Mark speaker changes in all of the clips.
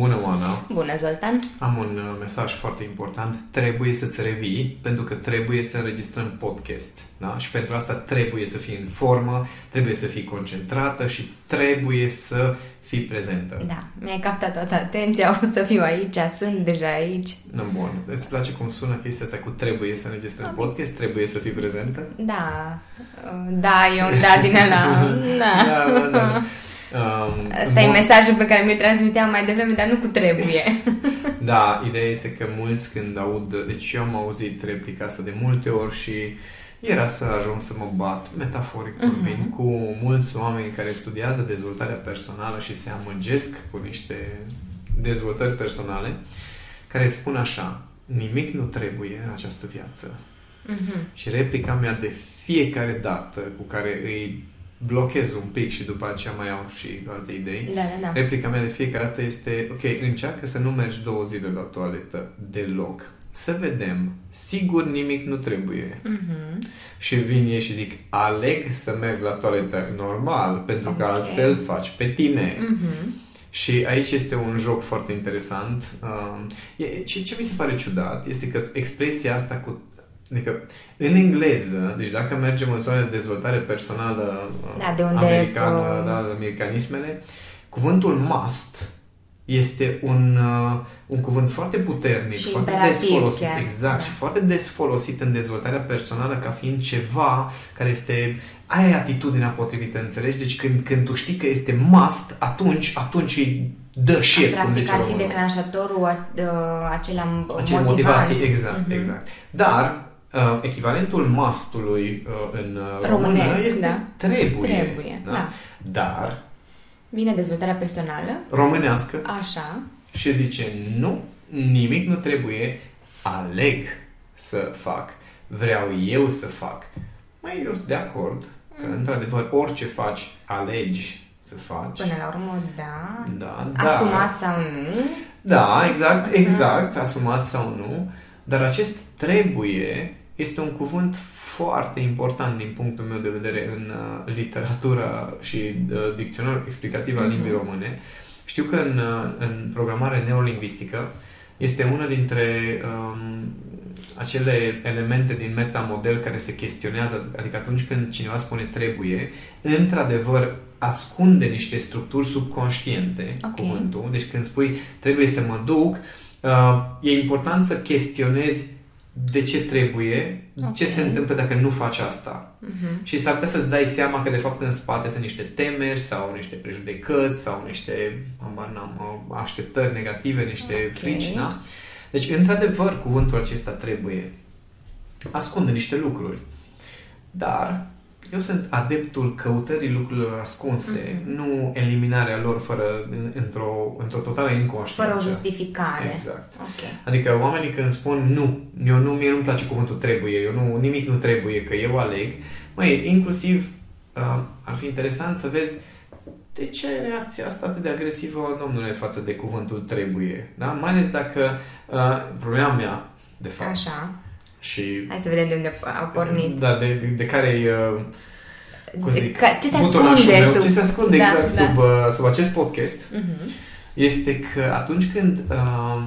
Speaker 1: Bună, Oana!
Speaker 2: Bună, Zoltan!
Speaker 1: Am un uh, mesaj foarte important. Trebuie să-ți revii, pentru că trebuie să înregistrăm podcast. Da? Și pentru asta trebuie să fii în formă, trebuie să fii concentrată și trebuie să fii prezentă.
Speaker 2: Da, mi-ai captat toată atenția, o să fiu aici, sunt deja aici.
Speaker 1: No, bun. Îți place cum sună chestia asta cu trebuie să înregistrăm podcast, trebuie să fii prezentă?
Speaker 2: Da, da, e un da din ăla.
Speaker 1: Da, da, da. da.
Speaker 2: Um, Asta e mod... mesajul pe care mi-l transmiteam mai devreme, dar nu cu trebuie.
Speaker 1: da, ideea este că mulți când aud, deci eu am auzit replica asta de multe ori și era să ajung să mă bat, metaforic mhm. vorbind, uh-huh. cu mulți oameni care studiază dezvoltarea personală și se amăgesc cu niște dezvoltări personale, care spun așa, nimic nu trebuie în această viață. Uh-huh. Și replica mea de fiecare dată cu care îi blochez un pic și după aceea mai au și alte idei.
Speaker 2: Da, da, da.
Speaker 1: Replica mea de fiecare dată este, ok, încearcă să nu mergi două zile la toaletă deloc. Să vedem. Sigur nimic nu trebuie. Uh-huh. Și vin ei și zic, aleg să merg la toaletă normal, pentru okay. că altfel faci pe tine. Uh-huh. Și aici este un joc foarte interesant. Uh, ce, ce mi se pare ciudat este că expresia asta cu Adică, în engleză, deci dacă mergem în zona de dezvoltare personală
Speaker 2: da, de unde
Speaker 1: americană, uh... da, americanismele, cuvântul must este un, uh, un cuvânt foarte puternic,
Speaker 2: și
Speaker 1: foarte des folosit, chiar. exact, da. și foarte des folosit în dezvoltarea personală ca fiind ceva care este ai atitudinea potrivită, înțelegi? Deci când, când tu știi că este must, atunci, atunci îi dă shit,
Speaker 2: Practic cum zice ar fi declanșatorul uh, acela
Speaker 1: Acele motivații, exact, uh-huh. exact. Dar uh, echivalentul mastului uh, în uh, română este da. trebuie.
Speaker 2: Trebuie, da? da.
Speaker 1: Dar
Speaker 2: Vine dezvoltarea personală.
Speaker 1: Românească.
Speaker 2: Așa.
Speaker 1: Și zice, nu, nimic nu trebuie, aleg să fac, vreau eu să fac. Mai eu sunt de acord că, mm. într-adevăr, orice faci, alegi să faci.
Speaker 2: Până la urmă, da.
Speaker 1: Da,
Speaker 2: da. Asumat sau nu.
Speaker 1: Da, exact, exact, asumat sau nu. Dar acest trebuie este un cuvânt foarte important din punctul meu de vedere în uh, literatura și uh, dicționarul explicativ al limbii mhm. române. Știu că în, uh, în programare neolingvistică este una dintre um, acele elemente din metamodel care se chestionează, adică atunci când cineva spune trebuie, într-adevăr ascunde niște structuri subconștiente okay. cuvântul. Deci când spui trebuie să mă duc, uh, e important să chestionezi de ce trebuie, okay. ce se întâmplă dacă nu faci asta. Uh-huh. Și s-ar putea să-ți dai seama că de fapt în spate sunt niște temeri sau niște prejudecăți sau niște n-am, așteptări negative, niște okay. frici, da? Deci, într-adevăr, cuvântul acesta trebuie. Ascunde niște lucruri. Dar eu sunt adeptul căutării lucrurilor ascunse, mm-hmm. nu eliminarea lor fără, într-o, într-o totală inconștiență.
Speaker 2: Fără o justificare.
Speaker 1: Exact.
Speaker 2: Okay.
Speaker 1: Adică oamenii când spun nu, eu nu, mie nu-mi place cuvântul trebuie, eu nu, nimic nu trebuie, că eu aleg, mai inclusiv uh, ar fi interesant să vezi de ce reacția asta atât de agresivă, domnule, față de cuvântul trebuie, da? Mai ales dacă uh, problema mea, de fapt,
Speaker 2: Așa
Speaker 1: și...
Speaker 2: Hai să vedem de unde a pornit.
Speaker 1: Da, de, de, de care e... Uh, cum zic,
Speaker 2: ca, ce se ascunde
Speaker 1: meu, sub... Ce se ascunde da, exact da. Sub, uh, sub acest podcast uh-huh. este că atunci când uh,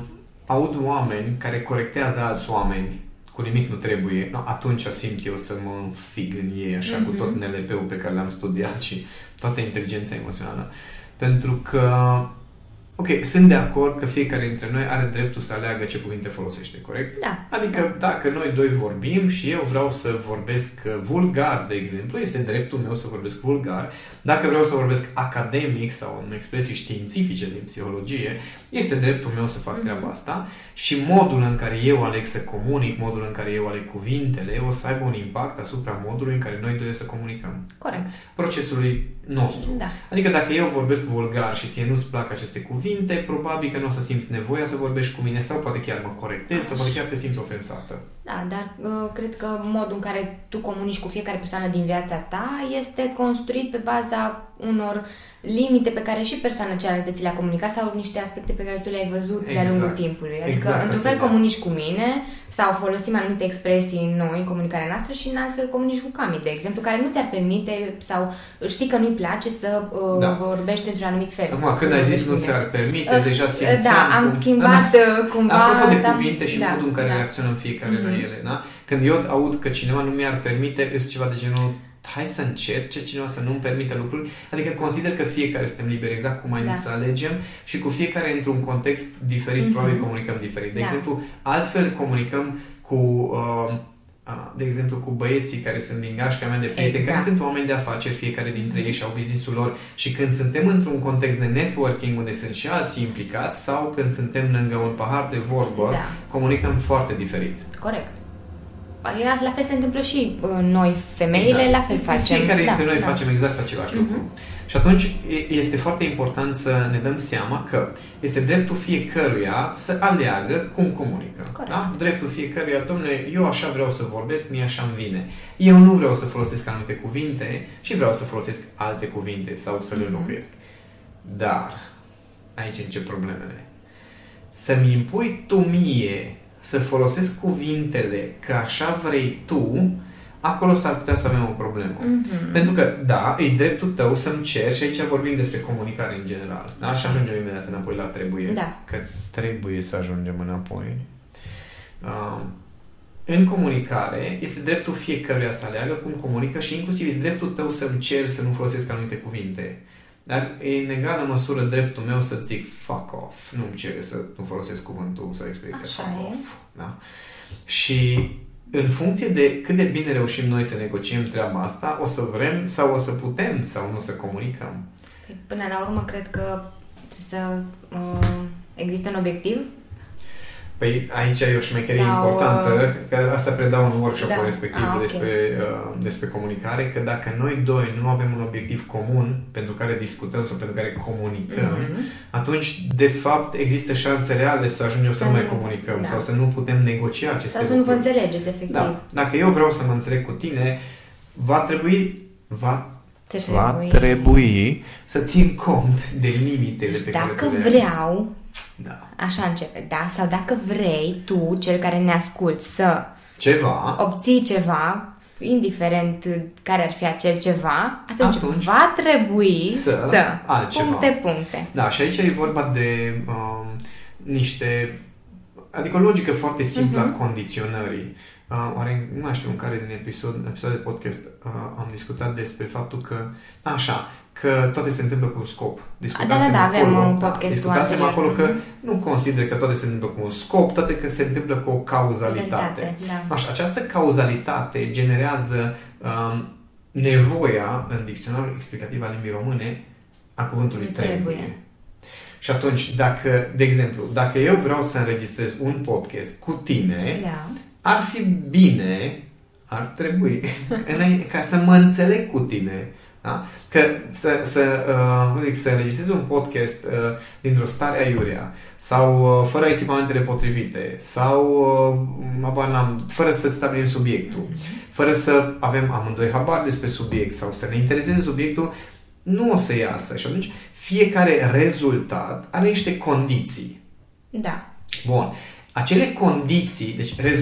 Speaker 1: aud oameni care corectează alți oameni cu nimic nu trebuie, no, atunci simt eu să mă înfig în ei, așa, uh-huh. cu tot mhm. NLP-ul pe care l-am studiat și toată inteligența emoțională. Pentru că Ok, sunt de acord că fiecare dintre noi are dreptul să aleagă ce cuvinte folosește, corect?
Speaker 2: Da.
Speaker 1: Adică da. dacă noi doi vorbim și eu vreau să vorbesc vulgar, de exemplu, este dreptul meu să vorbesc vulgar. Dacă vreau să vorbesc academic sau în expresii științifice din psihologie, este dreptul meu să fac mm-hmm. treaba asta și modul în care eu aleg să comunic, modul în care eu aleg cuvintele, o să aibă un impact asupra modului în care noi doi să comunicăm.
Speaker 2: Corect.
Speaker 1: Procesului nostru.
Speaker 2: Da.
Speaker 1: Adică dacă eu vorbesc vulgar și ție nu-ți plac aceste cuvinte, probabil că nu o să simți nevoia să vorbești cu mine sau poate chiar mă corectezi sau poate chiar te simți ofensată.
Speaker 2: Da, dar uh, cred că modul în care tu comunici cu fiecare persoană din viața ta este construit pe baza unor limite pe care și persoana cealaltă ți le-a comunicat sau niște aspecte pe care tu le-ai văzut exact. de-a lungul timpului. Adică,
Speaker 1: Exact,
Speaker 2: într-un
Speaker 1: asta
Speaker 2: fel
Speaker 1: e, da.
Speaker 2: comunici cu mine sau folosim anumite expresii noi în comunicarea noastră și în alt fel comunici cu Cami, de exemplu, care nu ți-ar permite sau știi că nu-i place să uh,
Speaker 1: Da.
Speaker 2: vorbești într-un anumit fel.
Speaker 1: Acum, când ai zis
Speaker 2: Vorbești
Speaker 1: nu
Speaker 2: cu mine.
Speaker 1: ți-ar permite,
Speaker 2: Uh,
Speaker 1: deja
Speaker 2: uh,
Speaker 1: simțeam
Speaker 2: Da, am
Speaker 1: cum-
Speaker 2: schimbat
Speaker 1: Da,
Speaker 2: uh, cumva...
Speaker 1: Apropo de
Speaker 2: da,
Speaker 1: cuvinte și
Speaker 2: da,
Speaker 1: modul în care
Speaker 2: da.
Speaker 1: reacționăm fiecare la
Speaker 2: Mhm.
Speaker 1: ele, da? Când eu aud că cineva nu mi-ar permite, îs ceva de genul hai să încerce cineva să nu-mi permite lucruri, adică consider că fiecare suntem liberi, exact cum ai zis,
Speaker 2: Da.
Speaker 1: să alegem și cu fiecare într-un context diferit,
Speaker 2: Mhm.
Speaker 1: probabil comunicăm diferit. De
Speaker 2: Da.
Speaker 1: exemplu, altfel comunicăm cu, uh, uh, de exemplu, cu băieții care sunt din gașca mea de prieteni,
Speaker 2: Exact.
Speaker 1: care sunt oameni de afaceri, fiecare dintre ei și au business-ul lor și când suntem într-un context de networking unde sunt și alții implicați sau când suntem lângă un pahar de vorbă,
Speaker 2: Da.
Speaker 1: comunicăm foarte diferit.
Speaker 2: Corect. Păi, La fel se întâmplă și uh, noi, femeile, la fel facem.
Speaker 1: Exact. Fiecare dintre
Speaker 2: da,
Speaker 1: noi
Speaker 2: da.
Speaker 1: facem exact același
Speaker 2: Mhm.
Speaker 1: lucru. Și atunci e- este foarte important să ne dăm seama că este dreptul fiecăruia să aleagă cum comunică.
Speaker 2: Corect.
Speaker 1: Da? Dreptul fiecăruia, domnule, eu așa vreau să vorbesc, mie așa îmi vine. Eu nu vreau să folosesc anumite cuvinte și vreau să folosesc alte cuvinte sau să le
Speaker 2: Mhm.
Speaker 1: înlocuiesc. Dar, aici încep problemele. Să-mi impui tu mie să folosesc cuvintele că așa vrei tu, acolo s-ar putea să avem o problemă.
Speaker 2: Mhm.
Speaker 1: Pentru că, da, e dreptul tău să-mi ceri și aici vorbim despre comunicare în general. Da? Și ajungem imediat înapoi la trebuie.
Speaker 2: Da.
Speaker 1: Că trebuie să ajungem înapoi. Uh, în comunicare este dreptul fiecăruia să aleagă cum comunică și inclusiv e dreptul tău să-mi ceri să nu folosesc anumite cuvinte. Dar e în egală măsură dreptul meu să zic fuck off. Nu-mi cere să nu folosesc cuvântul sau expresia
Speaker 2: Așa
Speaker 1: fuck
Speaker 2: e.
Speaker 1: off. Da? Și în funcție de cât de bine reușim noi să negociem treaba asta, o să vrem sau o să putem sau nu să comunicăm.
Speaker 2: Păi, Până la urmă, cred că trebuie să uh, existe un obiectiv.
Speaker 1: Păi aici e o șmecherie
Speaker 2: Sau,
Speaker 1: importantă, că asta predau în workshop-ul
Speaker 2: da.
Speaker 1: respectiv
Speaker 2: Ah, ok.
Speaker 1: despre, uh, despre comunicare, că dacă noi doi nu avem un obiectiv comun pentru care discutăm sau pentru care comunicăm,
Speaker 2: Mhm.
Speaker 1: atunci, de fapt, există șanse reale să ajungem să,
Speaker 2: Să
Speaker 1: nu mai
Speaker 2: nu-
Speaker 1: comunicăm
Speaker 2: da.
Speaker 1: sau să nu putem negocia aceste
Speaker 2: Sau să nu vă
Speaker 1: lucruri.
Speaker 2: înțelegeți, efectiv.
Speaker 1: Da. Dacă eu vreau să mă înțeleg cu tine, va trebui, va,
Speaker 2: Trebuie.
Speaker 1: va trebui să țin cont de limitele
Speaker 2: Deci
Speaker 1: pe care
Speaker 2: dacă
Speaker 1: tu le ai.
Speaker 2: vreau,
Speaker 1: Da.
Speaker 2: așa începe, da? Sau dacă vrei tu, cel care ne asculti, să
Speaker 1: Ceva,
Speaker 2: obții ceva, indiferent care ar fi acel ceva, atunci,
Speaker 1: Atunci
Speaker 2: va trebui
Speaker 1: să
Speaker 2: să,
Speaker 1: altceva.
Speaker 2: puncte, puncte.
Speaker 1: Da, și aici e vorba de um, niște... Adică o logică foarte simplă
Speaker 2: Mhm.
Speaker 1: a condiționării. Uh, oare, nu mai știu în care din episod, episod de podcast uh, am discutat despre faptul că, așa, că toate se întâmplă cu un scop. Discutasem
Speaker 2: Da, da, da, avem
Speaker 1: acolo,
Speaker 2: un podcast cu
Speaker 1: discutasem
Speaker 2: anterior.
Speaker 1: acolo că
Speaker 2: Mhm.
Speaker 1: nu consider că toate se întâmplă cu un scop, toate că se întâmplă cu o cauzalitate.
Speaker 2: Realitate, da.
Speaker 1: Așa, această cauzalitate generează um, nevoia în dicționarul explicativ al limbii române a cuvântului
Speaker 2: Trebuie.
Speaker 1: trebuie. Și atunci, dacă, de exemplu, dacă eu vreau să înregistrez un podcast cu tine,
Speaker 2: Da.
Speaker 1: Ar fi bine, ar trebui, înainte- ca să mă înțeleg cu tine. Da? Că să, să, uh, nu zic, să înregistrez un podcast uh, dintr-o stare aiurea sau uh, fără echipamentele potrivite sau uh, habar n-am, fără să stabilim subiectul, fără să avem amândoi habar despre subiect sau să ne intereseze subiectul, nu o să iasă. Și atunci fiecare rezultat are niște condiții.
Speaker 2: Da.
Speaker 1: Bun. Acele condiții, deci rez,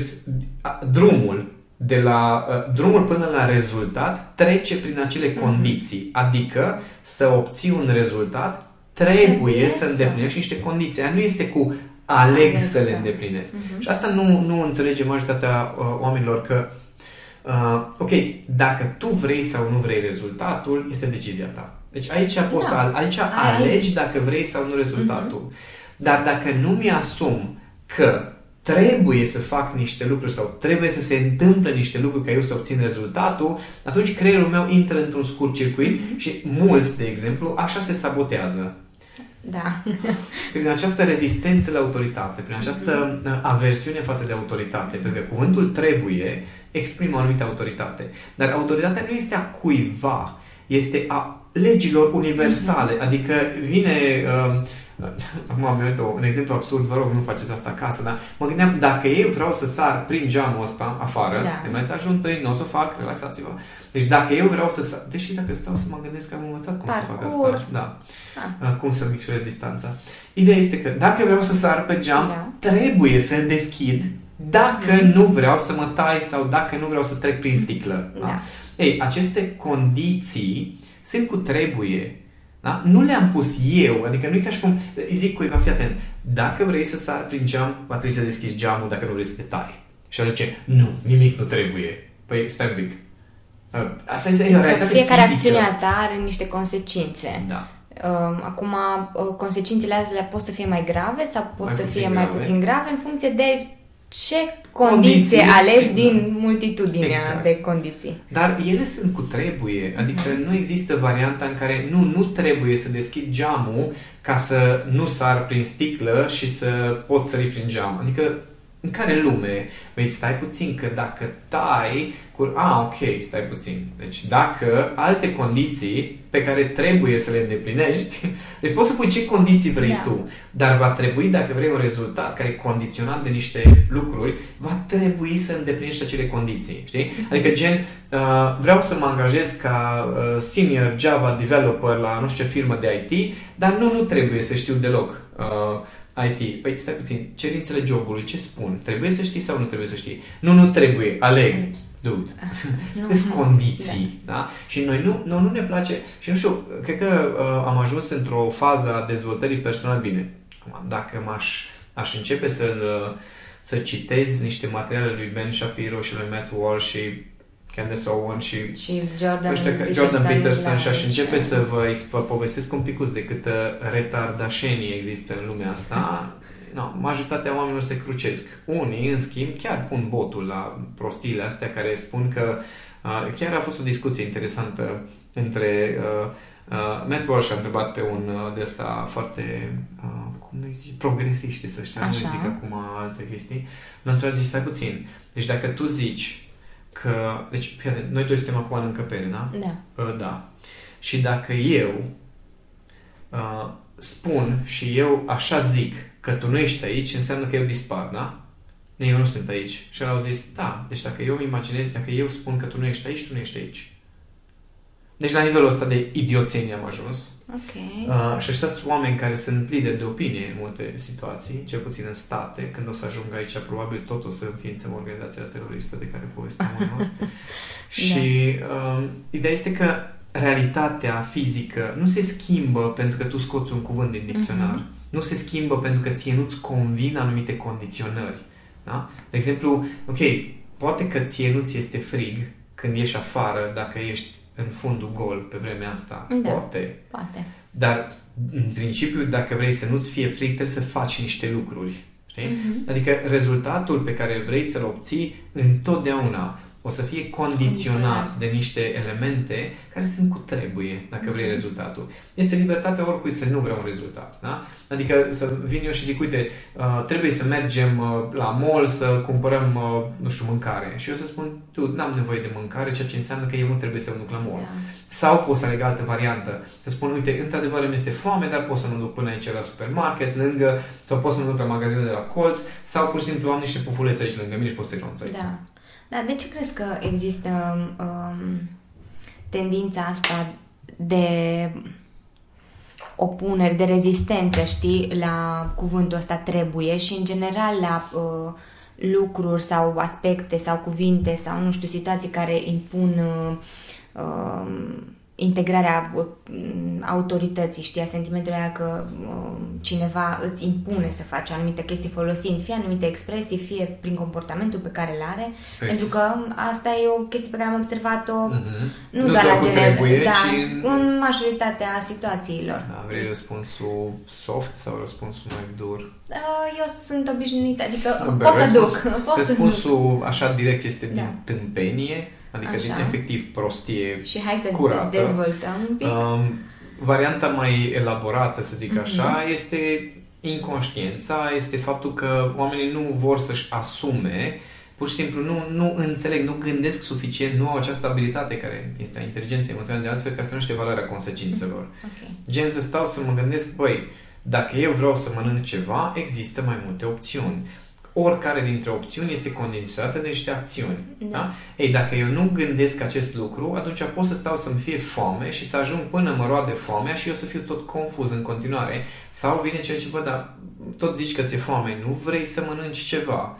Speaker 1: a, drumul de la uh, drumul până la rezultat trece prin acele
Speaker 2: Mhm.
Speaker 1: condiții, adică să obții un rezultat trebuie,
Speaker 2: Trebuie
Speaker 1: să
Speaker 2: să.
Speaker 1: îndeplinești niște condiții. Aia nu este cu aleg
Speaker 2: Aleg
Speaker 1: să le
Speaker 2: să.
Speaker 1: îndeplinesc.
Speaker 2: Mhm.
Speaker 1: Și asta nu, nu înțelege majoritatea uh, oamenilor că uh, ok, dacă tu vrei sau nu vrei rezultatul, este decizia ta. Deci aici poți
Speaker 2: Da.
Speaker 1: să aici
Speaker 2: Ai-
Speaker 1: alegi dacă vrei sau nu rezultatul.
Speaker 2: Mhm.
Speaker 1: Dar dacă nu mi-asum că trebuie să fac niște lucruri sau trebuie să se întâmple niște lucruri ca eu să obțin rezultatul, atunci creierul meu intră într-un scurt circuit
Speaker 2: Mhm.
Speaker 1: și mulți, de exemplu, așa se sabotează.
Speaker 2: Da.
Speaker 1: Prin această rezistență la autoritate, prin această uh, aversiune față de autoritate, pentru că cuvântul trebuie exprimă o anumită autoritate. Dar autoritatea nu este a cuiva, este a legilor universale. Adică vine, uh, acum am venit un exemplu absurd, vă rog, nu faceți asta acasă, dar mă gândeam, dacă eu vreau să sar prin geamul ăsta afară,
Speaker 2: Da.
Speaker 1: suntem la etajul întâi, nu o să o fac, relaxați-vă. Deci dacă eu vreau să sar, deși dacă stau să mă gândesc că am învățat cum să fac
Speaker 2: Parcurs.
Speaker 1: asta, da,
Speaker 2: Ah.
Speaker 1: Uh, cum să micșorez distanța. Ideea este că dacă vreau să sar pe geam,
Speaker 2: Da.
Speaker 1: trebuie să-l deschid dacă
Speaker 2: Mhm.
Speaker 1: nu vreau să mă tai sau dacă nu vreau să trec prin sticlă. Da?
Speaker 2: Da.
Speaker 1: Ei, aceste condiții sunt cu trebuie. Da? Nu le-am pus eu, adică nu e ca și cum îi zic cuiva, fii atent, dacă vrei să sar prin geam, va trebui să deschizi geamul dacă nu vrei să te tai. Și el zice, nu, nimic nu trebuie. Păi, stai un pic. Uh, Asta este o
Speaker 2: Că
Speaker 1: realitate
Speaker 2: fiecare
Speaker 1: fizică.
Speaker 2: acțiune a ta are niște consecințe.
Speaker 1: Da.
Speaker 2: Uh, Acum, uh, consecințele astea pot să fie mai grave sau pot
Speaker 1: Mai
Speaker 2: să
Speaker 1: puțin
Speaker 2: fie mai
Speaker 1: grave.
Speaker 2: puțin grave în funcție de ce
Speaker 1: Condiții.
Speaker 2: condiție alegi
Speaker 1: Da.
Speaker 2: din multitudinea
Speaker 1: Exact.
Speaker 2: de condiții.
Speaker 1: Dar ele sunt cu trebuie, adică nu există varianta în care nu, nu trebuie să deschid geamul ca să nu sar prin sticlă și să pot sări prin geam. Adică în care lume? Păi stai puțin, că dacă tai cu... Ah, ok, stai puțin. Deci dacă alte condiții pe care trebuie să le îndeplinești, deci poți să pui ce condiții vrei
Speaker 2: Da.
Speaker 1: tu, dar va trebui, dacă vrei un rezultat care e condiționat de niște lucruri, va trebui să îndeplinești acele condiții, știi? Adică gen, uh, vreau să mă angajez ca uh, senior Java developer la nu știu ce firmă de IT, dar nu, nu trebuie să știu deloc uh, IT. Păi stai puțin, cerințele jobului, ce spun? Trebuie să știi sau nu trebuie să știi? Nu, nu trebuie, aleg. Dude.
Speaker 2: Nu,
Speaker 1: Sunt
Speaker 2: nu.
Speaker 1: condiții, da. da? Și noi nu, nu, nu ne place, și nu știu, cred că uh, am ajuns într-o fază a dezvoltării personale bine. Acum, Dacă m-aș aș începe să să citez niște materiale lui Ben Shapiro și lui Matt Walsh și Candace Owen și
Speaker 2: Și Jordan
Speaker 1: ăștia, că-
Speaker 2: Peterson,
Speaker 1: Jordan Peterson
Speaker 2: da,
Speaker 1: și aș
Speaker 2: deci,
Speaker 1: începe să vă, vă povestesc un picuț de câtă retardașenie există în lumea asta. No, majoritatea oamenilor se crucesc. Unii, în schimb, chiar pun botul la prostiile astea care spun că uh, chiar a fost o discuție interesantă între uh, uh, Matt Walsh a întrebat pe un uh, de ăsta foarte uh, cum îi zic, progresiști să știu, nu
Speaker 2: Așa.
Speaker 1: zic acum alte chestii. L-a întrebat, zici, stai puțin. Deci dacă tu zici că... Deci, fii atent, noi doi suntem acum în încăpere, da?
Speaker 2: Da.
Speaker 1: Uh, da. Și dacă eu uh, spun și eu așa zic că tu nu ești aici, înseamnă că eu dispar, da? Eu nu sunt aici. Și el au zis, da, deci dacă eu îmi imaginez, dacă eu spun că tu nu ești aici, tu nu ești aici. Deci la nivelul ăsta de idioțenie am ajuns.
Speaker 2: Ok.
Speaker 1: Uh, și ăștia sunt oameni care sunt lideri de opinie în multe situații, cel puțin în state. Când o să ajung aici, probabil tot o să înființăm organizația teroristă de care povesteam urmă. și uh, ideea este că realitatea fizică nu se schimbă pentru că tu scoți un cuvânt din dicționar.
Speaker 2: Mhm.
Speaker 1: Nu se schimbă pentru că ție nu-ți convin anumite condiționări. Da? De exemplu, ok, poate că ție nu ți este frig când ieși afară dacă ești în fundul gol pe vremea asta.
Speaker 2: Da.
Speaker 1: Poate.
Speaker 2: Poate.
Speaker 1: Dar, în principiu, dacă vrei să nu-ți fie fric, trebuie să faci niște lucruri. Știi?
Speaker 2: Mhm.
Speaker 1: Adică rezultatul pe care vrei să-l obții întotdeauna o să fie condiționat
Speaker 2: Condiționat.
Speaker 1: de niște elemente care sunt cu trebuie, dacă vrei
Speaker 2: Mhm.
Speaker 1: rezultatul. Este libertatea oricui să nu vrea un rezultat. Da? Adică să vin eu și zic, uite, uh, trebuie să mergem uh, la mall să cumpărăm, uh, nu știu, mâncare. Și eu să spun, tu, n-am nevoie de mâncare, ceea ce înseamnă că eu nu trebuie să mă duc la mall.
Speaker 2: Da.
Speaker 1: Sau pot să aleg altă variantă. Să spun, uite, într-adevăr îmi este foame, dar pot să mă duc până aici la supermarket, lângă, sau pot să mă duc la magazinul de la colț, sau pur și simplu am niște pufulețe aici lângă mine și pot să-i renunț aici.
Speaker 2: Da. Dar de ce crezi că există um, tendința asta de opuneri, de rezistență, știi, la cuvântul ăsta trebuie și în general la uh, lucruri sau aspecte sau cuvinte sau, nu știu, situații care impun uh, uh, integrarea uh, autorității, știi, a sentimentului ăla că uh, cineva îți impune să faci o anumită chestie folosind fie anumite expresii, fie prin comportamentul pe care îl are,
Speaker 1: Păi,
Speaker 2: pentru că asta e o chestie pe care am observat-o
Speaker 1: Mhm.
Speaker 2: nu, doar la
Speaker 1: cu
Speaker 2: genere,
Speaker 1: trebuie,
Speaker 2: da,
Speaker 1: ci în...
Speaker 2: în majoritatea situațiilor.
Speaker 1: Da, vrei răspunsul soft sau răspunsul mai dur?
Speaker 2: Uh, Eu sunt obișnuită, adică
Speaker 1: Nu,
Speaker 2: pot să
Speaker 1: răspuns-
Speaker 2: duc. Pot să duc.
Speaker 1: Răspunsul așa direct este din
Speaker 2: Da.
Speaker 1: tâmpenie, adică din
Speaker 2: Așa.
Speaker 1: efectiv prostie
Speaker 2: Și hai să
Speaker 1: curată.
Speaker 2: dezvoltăm un pic.
Speaker 1: Um, varianta mai elaborată, să zic așa,
Speaker 2: Mhm.
Speaker 1: este inconștiența, este faptul că oamenii nu vor să-și asume, pur și simplu nu, nu înțeleg, nu gândesc suficient, nu au această abilitate care este a inteligenței emoționale de altfel ca să nu știe valoarea consecințelor.
Speaker 2: Ok.
Speaker 1: Gen să stau să mă gândesc, băi, Dacă eu vreau să mănânc ceva, există mai multe opțiuni. Oricare dintre opțiuni este condiționată de niște acțiuni. Da. Da? Ei, dacă eu nu gândesc acest lucru, atunci pot să stau să-mi fie foame și să ajung până mă roade foamea și eu să fiu tot confuz în continuare. Sau vine cel ce, bă, dar tot zici că ți-e foame, nu vrei să mănânci ceva.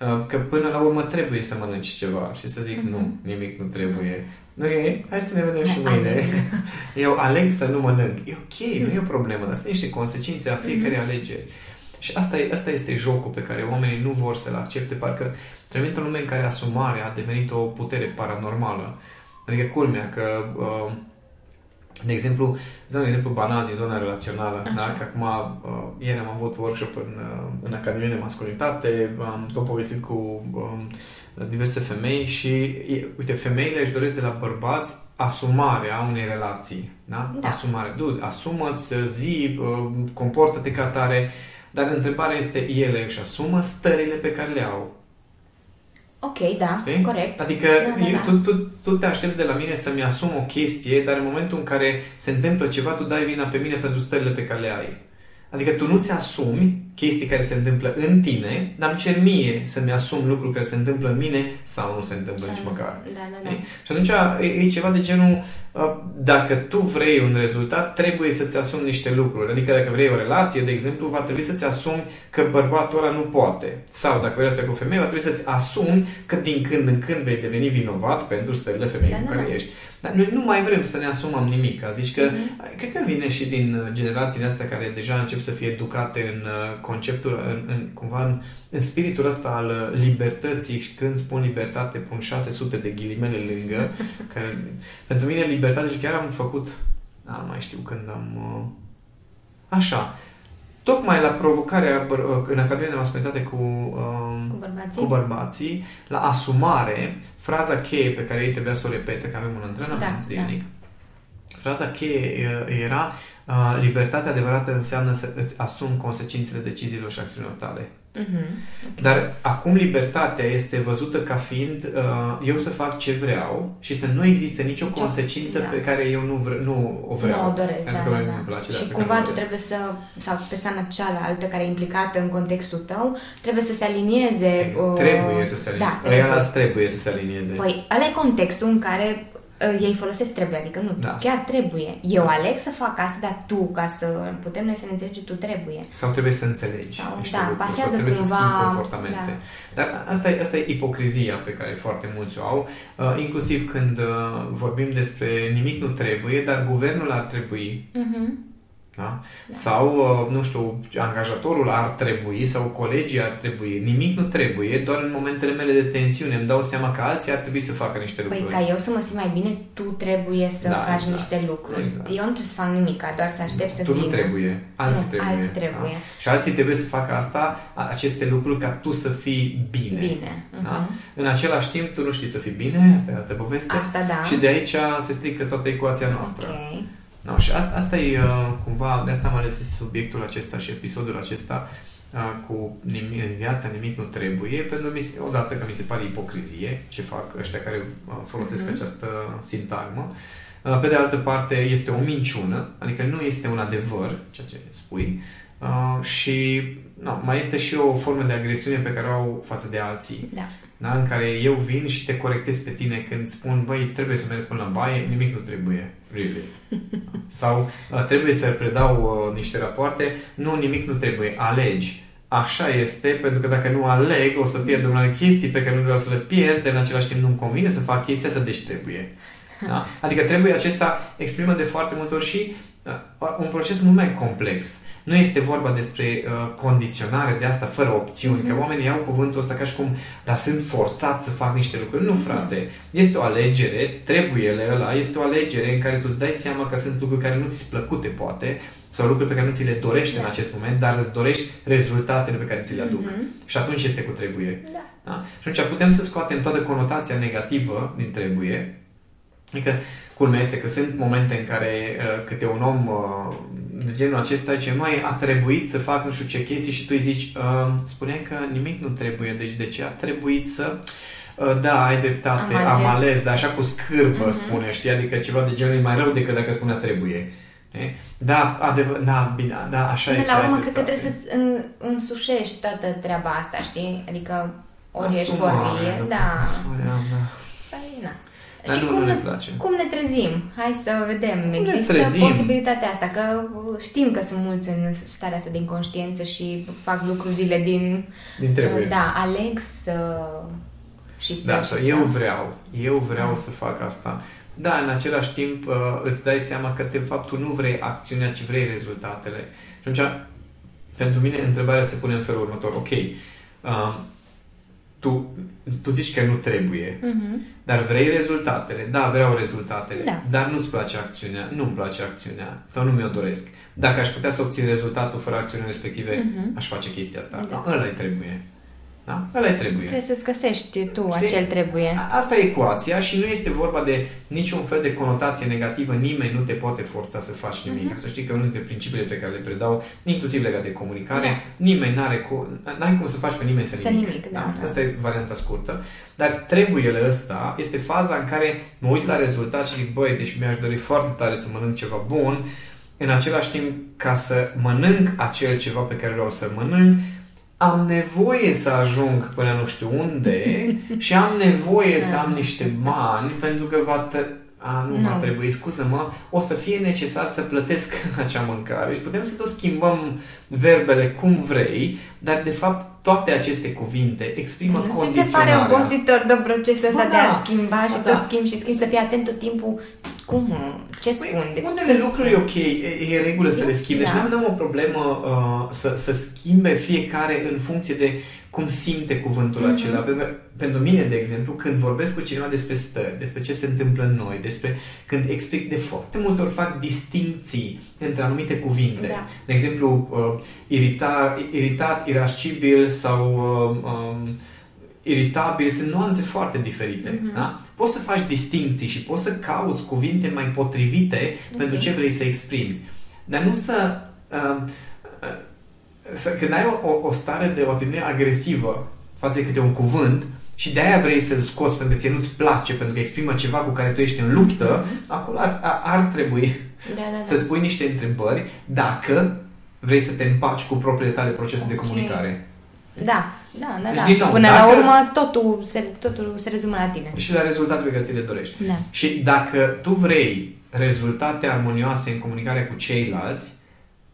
Speaker 1: Uh, că până la urmă trebuie să mănânci ceva și să zic mm-hmm. nu, nimic nu trebuie. Ok, hai să ne vedem și mâine. Eu aleg să nu mănânc. E ok, mm. nu e o problemă, dar sunt niște consecințe a fiecare mm-hmm. alegeri. Și asta, e, asta este jocul pe care oamenii nu vor să-l accepte, parcă trăim într-un lume în care asumarea a devenit o putere paranormală. Adică culmea că, uh, de exemplu, să un exemplu banal din zona relațională, Așa. da? că acum uh, ieri am avut workshop în, uh, în Academie de Masculinitate, am tot povestit cu um, diverse femei și, uite, femeile își doresc de la bărbați asumarea unei relații, da? da. Asumare. Du, asumă-ți, zi, uh, comportă-te ca tare, dar întrebarea este, ele își asumă stările pe care le au.
Speaker 2: Ok, da, Știi? corect.
Speaker 1: Adică da, da, da. Tu, tu, tu te aștepți de la mine să-mi asum o chestie, dar în momentul în care se întâmplă ceva, tu dai vina pe mine pentru stările pe care le ai. Adică tu nu-ți asumi chestii care se întâmplă în tine, dar îmi cer mie să-mi asum lucruri care se întâmplă în mine sau nu se întâmplă sau nici măcar.
Speaker 2: Da, da, da.
Speaker 1: Și atunci e, e ceva de genul, dacă tu vrei un rezultat, trebuie să-ți asumi niște lucruri. Adică dacă vrei o relație, de exemplu, va trebui să-ți asumi că bărbatul ăla nu poate. Sau dacă vrei relația cu o femeie, va trebui să-ți asumi că din când în când vei deveni vinovat pentru stările femeii da, cu care da. ești. Dar noi nu mai vrem să ne asumăm nimic. Zici că, mm-hmm. cred că vine și din uh, generațiile astea care deja încep să fie educate în uh, conceptul, în, în cumva în, în spiritul ăsta al uh, libertății și când spun libertate pun 600 de ghilimele lângă. care, pentru mine libertate și chiar am făcut, da, nu mai știu când am... Așa, tocmai la provocarea în Academia de Masculinitate cu, um,
Speaker 2: cu, bărbații.
Speaker 1: cu bărbații, la asumare, fraza cheie pe care ei trebuia să o repete, că avem un antrenament da, zilnic, da. fraza cheie era uh, libertatea adevărată înseamnă să îți asumi consecințele deciziilor și acțiunilor tale. Uh-huh. Okay. Dar acum libertatea este văzută ca fiind uh, eu să fac ce vreau și să nu existe nicio ce, consecință da. pe care eu nu, vre, nu o vreau.
Speaker 2: Nu o doresc, da, da, da. Place, și cumva tu trebuie să, sau persoana cealaltă care e implicată în contextul tău, trebuie să se alinieze.
Speaker 1: Uh, trebuie să se alinieze. Da, trebuie. trebuie să se alinieze.
Speaker 2: Păi, ăla e contextul în care ei folosesc trebuie, adică nu, da. chiar trebuie. Eu aleg să fac asta, dar tu, ca să putem noi să ne înțelegi, tu trebuie.
Speaker 1: Sau trebuie să înțelegi
Speaker 2: sau, niște da, lucruri,
Speaker 1: sau trebuie
Speaker 2: cumva,
Speaker 1: să comportamente. Da. Dar asta e, asta e ipocrizia pe care foarte mulți o au, uh, inclusiv când uh, vorbim despre nimic nu trebuie, dar guvernul ar trebui. Uh-huh da? Da. Sau, uh, nu știu, angajatorul ar trebui sau colegii ar trebui. Nimic nu trebuie, doar în momentele mele de tensiune îmi dau seama că alții ar trebui să facă niște
Speaker 2: păi,
Speaker 1: lucruri.
Speaker 2: Păi ca eu să mă simt mai bine, tu trebuie să da, faci exact. niște lucruri. Exact. Eu nu trebuie să fac nimic, doar să aștept să
Speaker 1: Tu
Speaker 2: vină.
Speaker 1: nu trebuie, alții
Speaker 2: nu,
Speaker 1: trebuie.
Speaker 2: Alții trebuie. Da?
Speaker 1: Și alții trebuie să facă asta, aceste lucruri ca tu să fii bine.
Speaker 2: Bine. Uh-huh. Da? Mhm.
Speaker 1: În același timp, tu nu știi să fii bine, asta e altă poveste.
Speaker 2: Asta da.
Speaker 1: Și de aici se strică toată ecuația noastră.
Speaker 2: Okay.
Speaker 1: No, și asta, asta e uh, cumva, de asta am ales subiectul acesta și episodul acesta uh, cu nimic, în viața nimic nu trebuie, pentru că odată că mi se pare ipocrizie ce fac ăștia care uh, folosesc uh-huh. această sintagmă. Uh, pe de altă parte, este o minciună, adică nu este un adevăr ceea ce spui uh, și no, mai este și o formă de agresiune pe care o au față de alții.
Speaker 2: Da.
Speaker 1: Da? În care eu vin și te corectez pe tine când spun, băi, trebuie să merg până la baie, nimic nu trebuie. Really. Sau uh, trebuie să predau uh, niște rapoarte, nu, nimic nu trebuie, alegi. Așa este, pentru că dacă nu aleg, o să pierd unele chestii pe care nu vreau să le pierd, de în același timp nu-mi convine să fac chestia asta, deci trebuie. Da? Adică trebuie acesta exprimă de foarte multe ori și uh, un proces mult mai complex. Nu este vorba despre uh, condiționare de asta fără opțiuni, mm-hmm. că mhm. oamenii iau cuvântul ăsta ca și cum, dar sunt forțat să fac niște lucruri. Nu, frate. Este o alegere, trebuie ăla, este o alegere în care tu îți dai seama că sunt lucruri care nu ți-s plăcute, poate, sau lucruri pe care nu ți le dorești da. în acest moment, dar îți dorești rezultatele pe care ți le aduc. Mm-hmm. Și atunci este cu trebuie.
Speaker 2: Da.
Speaker 1: da? Și atunci putem să scoatem toată conotația negativă din trebuie. Adică, culmea este că sunt momente în care uh, câte un om uh, de genul acesta ce mai a trebuit să fac nu știu ce chestii și tu îi zici, uh, spuneai că nimic nu trebuie, deci de ce a trebuit să... Uh, da, ai dreptate, am, am ales, dar așa cu scârbă uh-huh. spune, știi? Adică ceva de genul e mai rău decât dacă spunea trebuie. E? Da, adevăr, da, bine, da, așa
Speaker 2: Până
Speaker 1: este.
Speaker 2: la urmă,
Speaker 1: ai
Speaker 2: cred că
Speaker 1: dreptate.
Speaker 2: trebuie să-ți în, însușești toată treaba asta, știi? Adică ori ești
Speaker 1: Asumare,
Speaker 2: vorbie,
Speaker 1: nu
Speaker 2: da.
Speaker 1: spuneam, da.
Speaker 2: Păi, na.
Speaker 1: Dar
Speaker 2: și
Speaker 1: nu-
Speaker 2: cum,
Speaker 1: nu ne
Speaker 2: ne,
Speaker 1: place.
Speaker 2: cum ne trezim? Hai să vedem.
Speaker 1: ne
Speaker 2: Există
Speaker 1: trezim?
Speaker 2: posibilitatea asta, că uh, știm că sunt mulți în starea asta de inconștiență și fac lucrurile din...
Speaker 1: Din trebuie.
Speaker 2: uh, Da, aleg să... Și să...
Speaker 1: Da,
Speaker 2: și
Speaker 1: să eu vreau, eu vreau să fac asta. Da, în același timp uh, îți dai seama că de fapt tu nu vrei acțiunea, ci vrei rezultatele. Și atunci, pentru mine, întrebarea se pune în felul următor. Ok, uh, tu, tu zici că nu trebuie,
Speaker 2: Mhm.
Speaker 1: dar vrei rezultatele. Da, vreau rezultatele.
Speaker 2: Da.
Speaker 1: Dar nu-ți place acțiunea. Nu-mi place acțiunea. Sau nu mi-o doresc. Dacă aș putea să obțin rezultatul fără acțiunile respective,
Speaker 2: Mhm.
Speaker 1: aș face chestia asta.
Speaker 2: Da.
Speaker 1: Da. Ăla-i trebuie. Da? Ăla-i trebuie.
Speaker 2: Trebuie să-ți găsești tu
Speaker 1: Știi?
Speaker 2: acel trebuie.
Speaker 1: A- Asta e ecuația și nu este vorba de niciun fel de conotație negativă. Nimeni nu te poate forța să faci nimic.
Speaker 2: Mhm.
Speaker 1: Să știi că unul dintre principiile pe care le predau, inclusiv legat de comunicare,
Speaker 2: Da.
Speaker 1: nimeni n-are cu, n-ai cum să faci pe nimeni să,
Speaker 2: Să
Speaker 1: nimic.
Speaker 2: nimic, da, da.
Speaker 1: Asta e varianta scurtă. Dar trebuiele ăsta este faza în care mă uit la rezultat și zic, băi, deci mi-aș dori foarte tare să mănânc ceva bun, în același timp, ca să mănânc acel ceva pe care vreau să mănânc, am nevoie să ajung până nu știu unde și am nevoie să am niște bani pentru că va tre- a, nu, nu va
Speaker 2: Nu.
Speaker 1: trebui, scuză-mă, o să fie necesar să plătesc acea mâncare și putem să tot schimbăm verbele cum vrei, dar de fapt toate aceste cuvinte exprimă
Speaker 2: Nu ți se
Speaker 1: condiționarea.
Speaker 2: pare obositor de procesul ăsta
Speaker 1: Ba
Speaker 2: de a
Speaker 1: da,
Speaker 2: schimba și
Speaker 1: ba
Speaker 2: tot
Speaker 1: da.
Speaker 2: schimbi și schimbi, să fii atent tot timpul cum, ce spun,
Speaker 1: Păi,
Speaker 2: de
Speaker 1: unele
Speaker 2: cum
Speaker 1: lucruri e
Speaker 2: spun.
Speaker 1: ok, e, e în regulă să le schimbi. Deci
Speaker 2: Da.
Speaker 1: nu am o problemă uh, să, să schimbe fiecare în funcție de cum simte cuvântul
Speaker 2: Mhm.
Speaker 1: acela. Pentru că, pentru mine, de exemplu, când vorbesc cu cineva despre stări, despre ce se întâmplă în noi, despre când explic, de foarte multe ori fac distinții între anumite cuvinte.
Speaker 2: Da.
Speaker 1: De exemplu, uh, irita, iritat, irascibil sau uh, um, iritabil sunt nuanțe foarte diferite.
Speaker 2: Mhm.
Speaker 1: Da? Poți să faci distinții și poți să cauți cuvinte mai potrivite pentru ce vrei să exprimi. Dar nu să... Uh, uh, să când ai o, o, o stare de o atitudine agresivă față de câte un cuvânt și de aia vrei să-l scoți pentru că ție nu-ți place, pentru că exprimă ceva cu care tu ești în luptă, acolo ar, ar, ar trebui
Speaker 2: Da, da, da.
Speaker 1: să-ți pui niște întrebări dacă vrei să te împaci cu propriile tale procese de
Speaker 2: Ok.
Speaker 1: comunicare.
Speaker 2: Da, da, da,
Speaker 1: Deci,
Speaker 2: da.
Speaker 1: din nou,
Speaker 2: Până
Speaker 1: dacă-
Speaker 2: la urmă, totul se, totul se rezumă la tine.
Speaker 1: Și la rezultatul pe care ți le dorești.
Speaker 2: Da.
Speaker 1: Și dacă tu vrei rezultate armonioase în comunicarea cu ceilalți,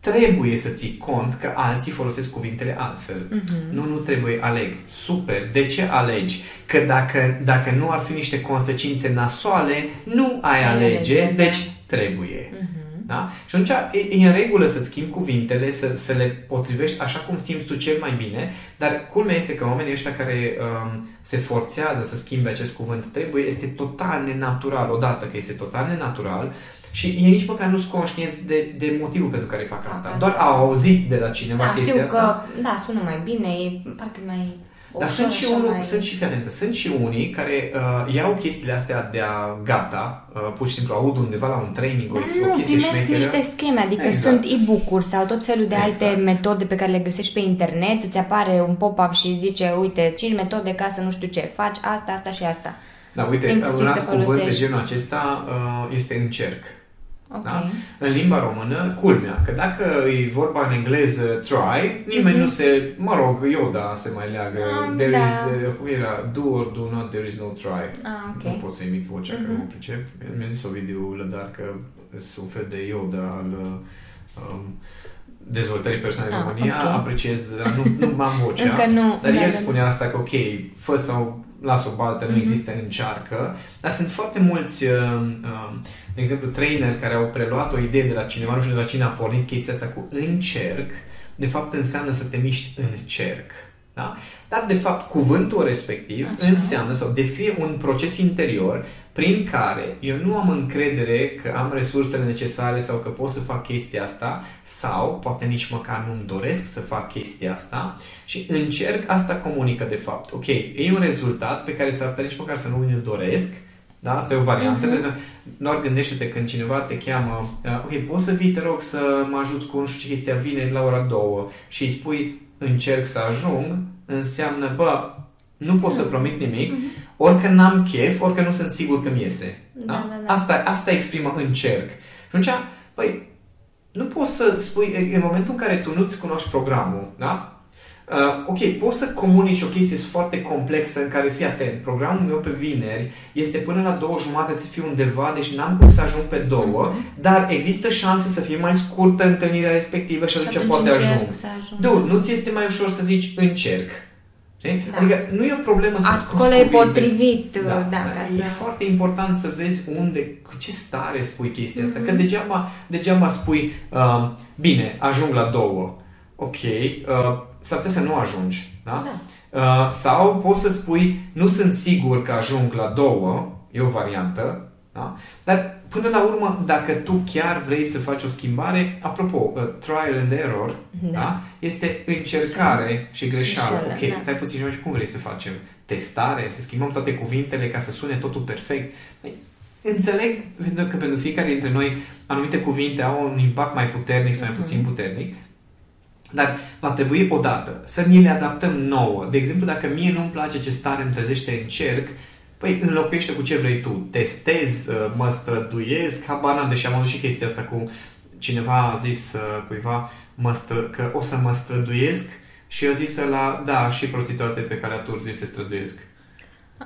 Speaker 1: trebuie să ții cont că alții folosesc cuvintele altfel.
Speaker 2: Mhm.
Speaker 1: Nu, nu trebuie, aleg. Super. De ce alegi? Că dacă, dacă nu ar fi niște consecințe nasoale, nu ai
Speaker 2: Ai
Speaker 1: alege,
Speaker 2: alege, da.
Speaker 1: deci trebuie.
Speaker 2: Mhm.
Speaker 1: Da? Și atunci e, e în regulă să-ți schimbi cuvintele, să, să le potrivești așa cum simți tu cel mai bine, dar culmea este că oamenii ăștia care um, se forțează să schimbe acest cuvânt trebuie, este total nenatural, odată că este total nenatural și ei nici măcar nu sunt conștienți de, de motivul pentru care fac asta.
Speaker 2: Fac
Speaker 1: Doar
Speaker 2: asta.
Speaker 1: au auzit de la cineva
Speaker 2: Da,
Speaker 1: chestia
Speaker 2: știu
Speaker 1: asta.
Speaker 2: că, da, sună mai bine, e parcă mai
Speaker 1: Dar
Speaker 2: ușor,
Speaker 1: sunt și,
Speaker 2: așa
Speaker 1: unul,
Speaker 2: mai...
Speaker 1: sunt și, fii atentă, sunt și unii care uh, iau chestiile astea de a gata, uh, pur și simplu aud undeva la un training o,
Speaker 2: Dar
Speaker 1: o
Speaker 2: nu,
Speaker 1: chestie
Speaker 2: primesc
Speaker 1: șmecheră.
Speaker 2: niște scheme, adică
Speaker 1: Exact.
Speaker 2: sunt e-book-uri sau tot felul de alte
Speaker 1: Exact.
Speaker 2: metode pe care le găsești pe internet, îți apare un pop-up și zice, uite, 5 metode ca să nu știu ce, faci asta, asta și asta.
Speaker 1: Da, uite,
Speaker 2: Inclusiv
Speaker 1: un
Speaker 2: să
Speaker 1: alt cuvânt de
Speaker 2: folosești.
Speaker 1: genul acesta uh, este încerc.
Speaker 2: Ok.
Speaker 1: Da? În limba română, culmea, că dacă e vorba în engleză try, nimeni
Speaker 2: Mhm.
Speaker 1: nu se, mă rog, Yoda se mai leagă.
Speaker 2: Ah,
Speaker 1: there
Speaker 2: da.
Speaker 1: is, uh, cum era, do or do not, there is no try.
Speaker 2: Ah, ok.
Speaker 1: Nu pot să imit vocea, că
Speaker 2: Mhm.
Speaker 1: nu mă pricep. Mi-a zis Ovidiu Lădar că sunt un fel de Yoda al um, dezvoltării personale în
Speaker 2: Ah,
Speaker 1: România.
Speaker 2: ok.
Speaker 1: Apreciez, dar nu, nu am vocea.
Speaker 2: Încă nu.
Speaker 1: Dar
Speaker 2: da,
Speaker 1: el
Speaker 2: da,
Speaker 1: spune asta că, ok, fă sau las o baltă, nu
Speaker 2: Mhm.
Speaker 1: există încearcă, dar sunt foarte mulți, uh, uh, de exemplu, trainer care au preluat o idee de la cineva, nu știu de la cine a pornit chestia asta cu încerc, de fapt înseamnă să te miști în cerc. Da? Dar, de fapt, cuvântul respectiv
Speaker 2: Așa.
Speaker 1: înseamnă sau descrie un proces interior prin care eu nu am încredere că am resursele necesare sau că pot să fac chestia asta sau poate nici măcar nu-mi doresc să fac chestia asta și încerc, asta comunică de fapt. Ok, e un rezultat pe care s-ar putea nici măcar să nu mi-l doresc, da? Asta e o variantă.
Speaker 2: Mhm.
Speaker 1: pentru că Doar gândește-te când cineva te cheamă, uh, ok, poți să vii, te rog, să mă ajuți cu nu știu ce chestia, vine la ora două și îi spui încerc să ajung, înseamnă, bă, nu pot să promit nimic, ori că n-am chef, ori că nu sunt sigur că mi iese.
Speaker 2: Da, da, da.
Speaker 1: Asta, asta exprimă încerc. Și atunci, păi, nu poți să spui, în momentul în care tu nu-ți cunoști programul, da? Uh, ok, poți să comunici o chestie foarte complexă în care, fii atent, programul meu pe vineri este până la două jumate să fiu undeva, deci n-am cum să ajung pe două, mm-hmm. dar există șanse să fie mai scurtă întâlnirea respectivă și, și atunci poate ajung. ajung. nu ți este mai ușor să zici încerc. Da. Adică nu e o problemă să
Speaker 2: Acolo e potrivit, da, da, da, ca
Speaker 1: E să... foarte important să vezi unde, cu ce stare spui chestia asta. Mm-hmm. Că degeaba, degeaba spui, uh, bine, ajung la două. Ok, uh, s-ar putea să nu ajungi. Da? da. Uh, sau poți să spui, nu sunt sigur că ajung la două, e o variantă, da? dar până la urmă, dacă tu chiar vrei să faci o schimbare, apropo, uh, trial and error, da. Da? este încercare și greșeală. Ok, da. stai puțin și cum vrei să facem? Testare? Să schimbăm toate cuvintele ca să sune totul perfect? Păi, înțeleg pentru că pentru fiecare dintre noi anumite cuvinte au un impact mai puternic sau mai puțin mhm. puternic, dar va trebui odată să ni le adaptăm nouă. De exemplu, dacă mie nu-mi place ce stare îmi trezește în cerc, păi înlocuiește cu ce vrei tu. Testez, uh, mă străduiesc, habar deși am auzit și chestia asta cu cineva a zis uh, cuiva mă stră, că o să mă străduiesc și eu zis la da, și prostituate pe care atunci se străduiesc.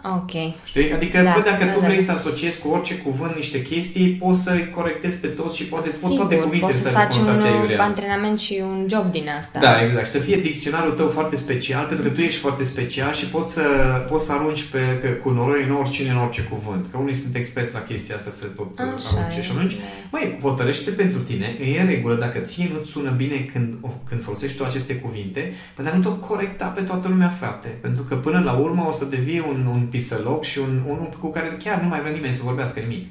Speaker 2: Ok.
Speaker 1: Știi? Adică, da, bă, dacă da, tu da. vrei să asociezi cu orice cuvânt niște chestii, poți să-i corectezi pe toți și poate Sigur, toate cuvintele să
Speaker 2: faci un iurea. antrenament și un job din asta.
Speaker 1: Da, exact. Să fie dicționarul tău foarte special, pentru că tu ești foarte special și poți să, poți să arunci pe, că, cu noroi în oricine, în orice cuvânt. Că unii sunt experți la chestia asta să tot Așa arunce. E. Și atunci, măi, hotărăște pentru tine, e în regulă, dacă ție nu-ți sună bine când, când folosești tu aceste cuvinte, păi dar nu te corecta pe toată lumea, frate. Pentru că până la urmă o să devii un, un pisăloc și un, unul cu care chiar nu mai vrea nimeni să vorbească nimic.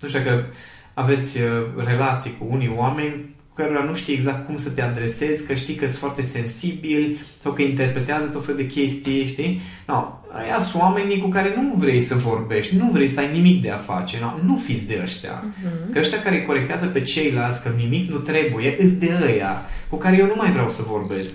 Speaker 1: Nu știu dacă aveți uh, relații cu unii oameni cu care nu știi exact cum să te adresezi, că știi că sunt foarte sensibili sau că interpretează tot fel de chestii, știi? No, aia sunt oamenii cu care nu vrei să vorbești, nu vrei să ai nimic de a face, no? nu fiți de ăștia. Uh-huh. Că ăștia care corectează pe ceilalți că nimic nu trebuie, îs de ăia cu care eu nu mai vreau să vorbesc.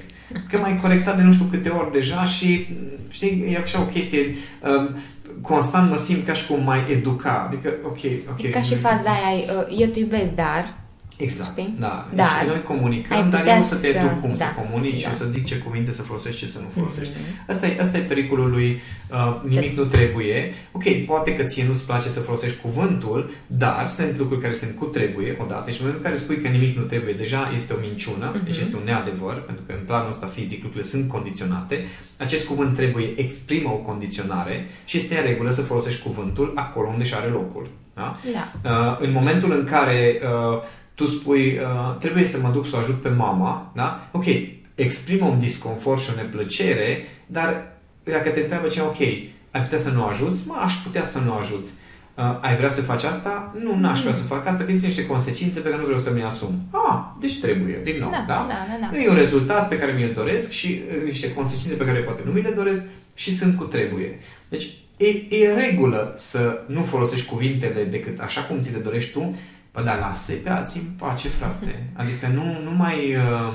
Speaker 1: Că mai corectat de nu știu câte ori deja și, știi, e așa o chestie, um, constant mă simt ca și cum mai educa. Adică, ok, ok. E
Speaker 2: ca și faza aia, uh, eu te iubesc, dar
Speaker 1: Exact, Știi? da. Dar deci noi comunicăm, dar eu nu să te educ cum da. să comunici da. și să zic ce cuvinte să folosești, ce să nu folosești. Mm-hmm. Asta, e, asta e pericolul lui uh, nimic nu trebuie. Ok, poate că ție nu-ți place să folosești cuvântul, dar sunt lucruri care sunt cu trebuie odată și în momentul în care spui că nimic nu trebuie, deja este o minciună, mm-hmm. deci este un neadevăr, pentru că în planul ăsta fizic lucrurile sunt condiționate. Acest cuvânt trebuie exprimă o condiționare și este în regulă să folosești cuvântul acolo unde și are locul. Da?
Speaker 2: Da.
Speaker 1: Uh, în momentul în care uh, tu spui, uh, trebuie să mă duc să o ajut pe mama, da? Ok, exprimă un disconfort și o neplăcere, dar dacă te întreabă ce, ok, ai putea să nu ajuți? Mă, aș putea să nu ajuți. Uh, ai vrea să faci asta? Nu, n-aș vrea să fac asta, că există niște consecințe pe care nu vreau să mi asum. Ah, deci trebuie, din nou, da?
Speaker 2: da? da, da, da.
Speaker 1: E un rezultat pe care mi-l doresc și uh, niște consecințe pe care poate nu mi le doresc și sunt cu trebuie. Deci, e, e regulă să nu folosești cuvintele decât așa cum ți le dorești tu, Bă, dar lasă pe alții în pace, frate. Adică nu, nu mai... Uh,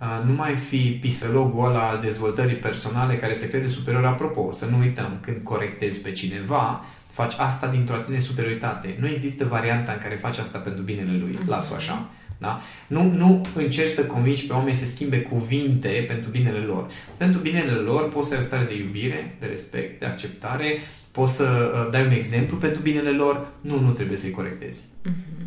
Speaker 1: uh, nu mai fi pisălogul ăla al dezvoltării personale care se crede superior. Apropo, să nu uităm, când corectezi pe cineva, faci asta dintr-o atitudine superioritate. Nu există varianta în care faci asta pentru binele lui. Mhm. Las-o așa. Da? Nu, nu încerci să convingi pe oameni să schimbe cuvinte pentru binele lor. Pentru binele lor poți să ai o stare de iubire, de respect, de acceptare, poți să uh, dai un exemplu pentru binele lor, nu, nu trebuie să-i corectezi. Mm-hmm.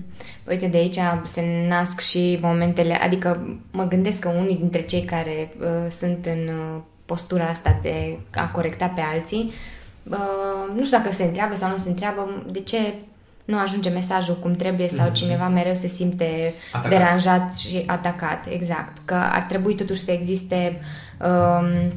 Speaker 2: Uite, de aici se nasc și momentele, adică mă gândesc că unii dintre cei care uh, sunt în uh, postura asta de a corecta pe alții, uh, nu știu dacă se întreabă sau nu se întreabă de ce nu ajunge mesajul cum trebuie sau mm-hmm. cineva mereu se simte atacat. deranjat și atacat, exact. Că ar trebui totuși să existe, um,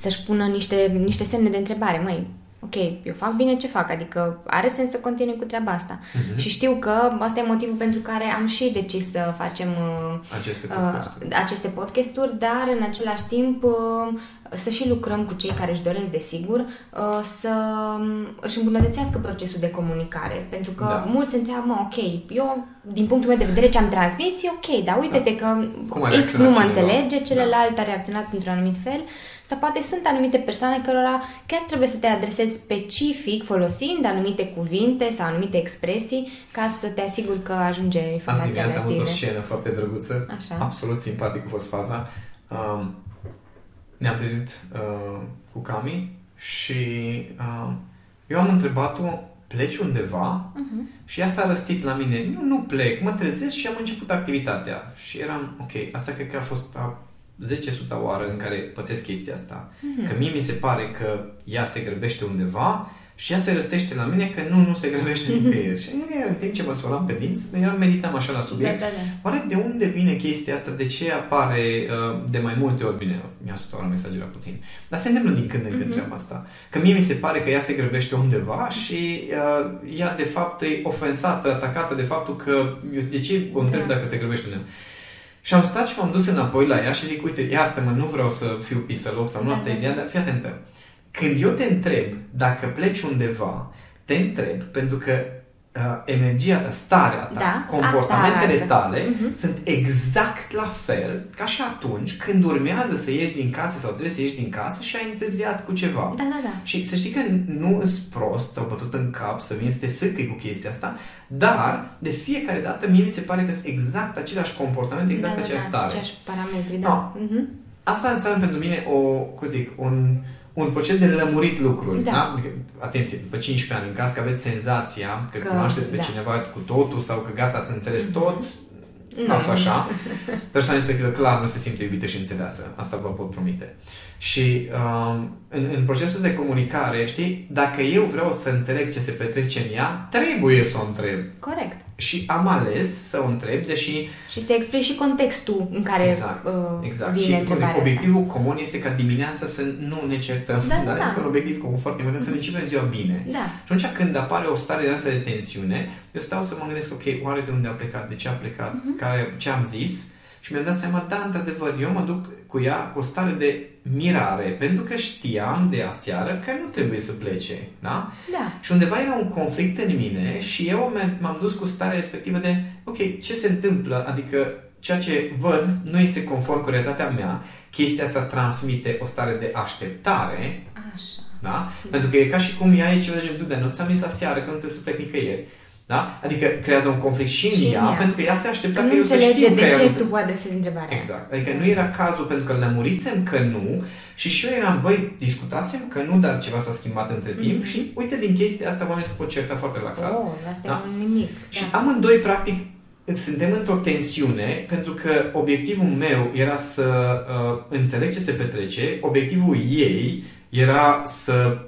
Speaker 2: să-și pună niște, niște semne de întrebare. Măi, ok, eu fac bine ce fac, adică are sens să continui cu treaba asta. Uh-huh. Și știu că asta e motivul pentru care am și decis să facem
Speaker 1: uh, aceste, podcasturi.
Speaker 2: uh, aceste podcasturi, dar în același timp uh, să și lucrăm cu cei care își doresc, desigur, uh, să um, își îmbunătățească procesul de comunicare. Pentru că
Speaker 1: Da.
Speaker 2: mulți se întreabă, mă, ok, eu, din punctul meu de vedere, ce am transmis e ok, dar uite-te că
Speaker 1: Cum a
Speaker 2: X
Speaker 1: reacționat
Speaker 2: nu mă
Speaker 1: cineva?
Speaker 2: înțelege, celălalt a reacționat într-un anumit fel, sau poate sunt anumite persoane cărora chiar trebuie să te adresezi specific folosind anumite cuvinte sau anumite expresii ca să te asiguri că ajunge
Speaker 1: Azi
Speaker 2: informația
Speaker 1: dimineața
Speaker 2: la
Speaker 1: am avut o
Speaker 2: tine.
Speaker 1: scenă foarte drăguță.
Speaker 2: Așa.
Speaker 1: Absolut simpatic a fost faza. Um, ne-am trezit uh, cu Cami și uh, eu am întrebat-o, pleci undeva?
Speaker 2: Mhm.
Speaker 1: Și ea s-a răstit la mine. Nu, nu plec, mă trezesc și am început activitatea. Și eram, ok, asta cred că a fost a 10 suta oară în care pățesc chestia asta.
Speaker 2: Mhm.
Speaker 1: Că mie mi se pare că ea se grăbește undeva și ea se răstește la mine că nu, nu se grăbește nicăieri. și nu era în timp ce mă spălam pe dinți, eram meditam așa la subiect.
Speaker 2: Da, da, da.
Speaker 1: Oare de unde vine chestia asta? De ce apare uh, de mai multe ori? Bine, mi-a sut oară exagerat puțin. Dar se întâmplă din când în când
Speaker 2: Mhm.
Speaker 1: treaba asta. Că mie mi se pare că ea se grăbește undeva și uh, ea de fapt e ofensată, atacată de faptul că eu de ce o întreb
Speaker 2: Da.
Speaker 1: dacă se grăbește undeva. Și am stat și m-am dus înapoi la ea și zic, uite, iartă-mă, nu vreau să fiu pisăloc sau nu
Speaker 2: Da,
Speaker 1: asta e
Speaker 2: da,
Speaker 1: ideea, dar fii atentă. Când eu te întreb dacă pleci undeva, te întreb pentru că uh, energia ta, starea ta,
Speaker 2: Da,
Speaker 1: comportamentele
Speaker 2: asta arată.
Speaker 1: tale
Speaker 2: Mhm.
Speaker 1: sunt exact la fel ca și atunci când urmează să ieși din casă sau trebuie să ieși din casă și ai întârziat cu ceva.
Speaker 2: Da, da, da.
Speaker 1: Și să știi că nu îți prost sau bătut în cap să vin să te sâcăi cu chestia asta, dar de fiecare dată mie mi se pare că sunt exact același comportament, exact
Speaker 2: da,
Speaker 1: aceeași
Speaker 2: da,
Speaker 1: stare.
Speaker 2: Aceeași parametri,
Speaker 1: Da.
Speaker 2: da. Mhm.
Speaker 1: Asta înseamnă pentru mine o, cum zic, un, un proces de lămurit lucruri. Da.
Speaker 2: Da.
Speaker 1: Adică, Atenție, după 15 ani, în caz că aveți senzația că,
Speaker 2: Că-
Speaker 1: cunoașteți pe
Speaker 2: da.
Speaker 1: cineva cu totul sau că gata, ați înțeles tot, nu
Speaker 2: Nu,
Speaker 1: no, așa. Persoana respectivă clar nu se simte iubită și înțeleasă. Asta vă pot promite. Și um, în, în procesul de comunicare, știi, dacă eu vreau să înțeleg ce se petrece în ea, trebuie să o întreb.
Speaker 2: Corect.
Speaker 1: Și am ales să o întreb, deși
Speaker 2: Și să explici și contextul în care
Speaker 1: Exact,
Speaker 2: uh,
Speaker 1: exact.
Speaker 2: vine
Speaker 1: Și
Speaker 2: întrebarea asta.
Speaker 1: obiectivul comun este ca dimineața să nu ne certăm.
Speaker 2: Da, da,
Speaker 1: dar
Speaker 2: da.
Speaker 1: este un obiectiv comun foarte important, să ne începem ziua bine.
Speaker 2: Da.
Speaker 1: Și atunci când apare o stare de asta de tensiune, eu stau să mă gândesc, ok, oare de unde a plecat, de ce a plecat,
Speaker 2: Mhm.
Speaker 1: care, ce am zis și mi-am dat seama, da, într-adevăr, eu mă duc cu ea cu o stare de mirare, pentru că știam de aseară că nu trebuie să plece, da?
Speaker 2: Da.
Speaker 1: Și undeva era un conflict în mine și eu m- m-am dus cu starea respectivă de, ok, ce se întâmplă? Adică ceea ce văd nu este conform cu realitatea mea, chestia asta transmite o stare de așteptare,
Speaker 2: Așa.
Speaker 1: da? Pentru că e ca și cum ea e ceva de genul, "Du-te, nu ți-am zis aseară că nu trebuie să plec nicăieri. Da? Adică creează un conflict și în
Speaker 2: Și în
Speaker 1: ea,
Speaker 2: ea.
Speaker 1: pentru că ea se aștepta
Speaker 2: Că
Speaker 1: că
Speaker 2: nu
Speaker 1: eu să
Speaker 2: înțelege
Speaker 1: știu că
Speaker 2: de
Speaker 1: ea
Speaker 2: ce
Speaker 1: nu-
Speaker 2: tu adresezi întrebarea.
Speaker 1: Exact. Adică nu era cazul pentru că lămurisem că nu și și eu eram, băi, discutasem că nu, dar ceva s-a schimbat între timp
Speaker 2: Mhm.
Speaker 1: și uite, din chestia asta oamenii se pot certa foarte relaxat.
Speaker 2: Oh, asta
Speaker 1: Da.
Speaker 2: e un nimic.
Speaker 1: Și
Speaker 2: da.
Speaker 1: amândoi, practic, suntem într-o tensiune pentru că obiectivul meu era să uh, înțeleg ce se petrece, obiectivul ei era să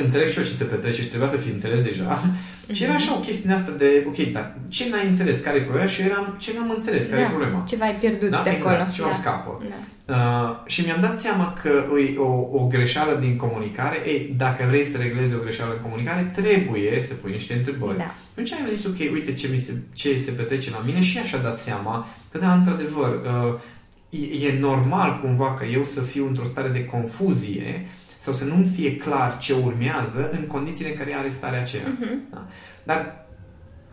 Speaker 1: înțeleg și eu ce se petrece și trebuia să fi înțeles deja. Și era așa o chestie asta de, ok, dar ce n-ai înțeles? Care e problema? Și eu eram, ce n-am înțeles? Care e
Speaker 2: da.
Speaker 1: problema?
Speaker 2: Ceva ai pierdut
Speaker 1: Da,
Speaker 2: de
Speaker 1: exact,
Speaker 2: acolo.
Speaker 1: ceva
Speaker 2: da.
Speaker 1: scapă.
Speaker 2: Da.
Speaker 1: Uh, și mi-am dat seama că e o, o greșeală din comunicare. Ei, dacă vrei să reglezi o greșeală în comunicare, trebuie să pui niște întrebări.
Speaker 2: Da.
Speaker 1: Atunci am zis, ok, uite ce, mi se, ce se petrece la mine și așa dat seama că, da, într-adevăr, uh, e, e normal cumva că eu să fiu într-o stare de confuzie sau să nu-mi fie clar ce urmează în condițiile în care are starea aceea.
Speaker 2: Mhm.
Speaker 1: Da? Dar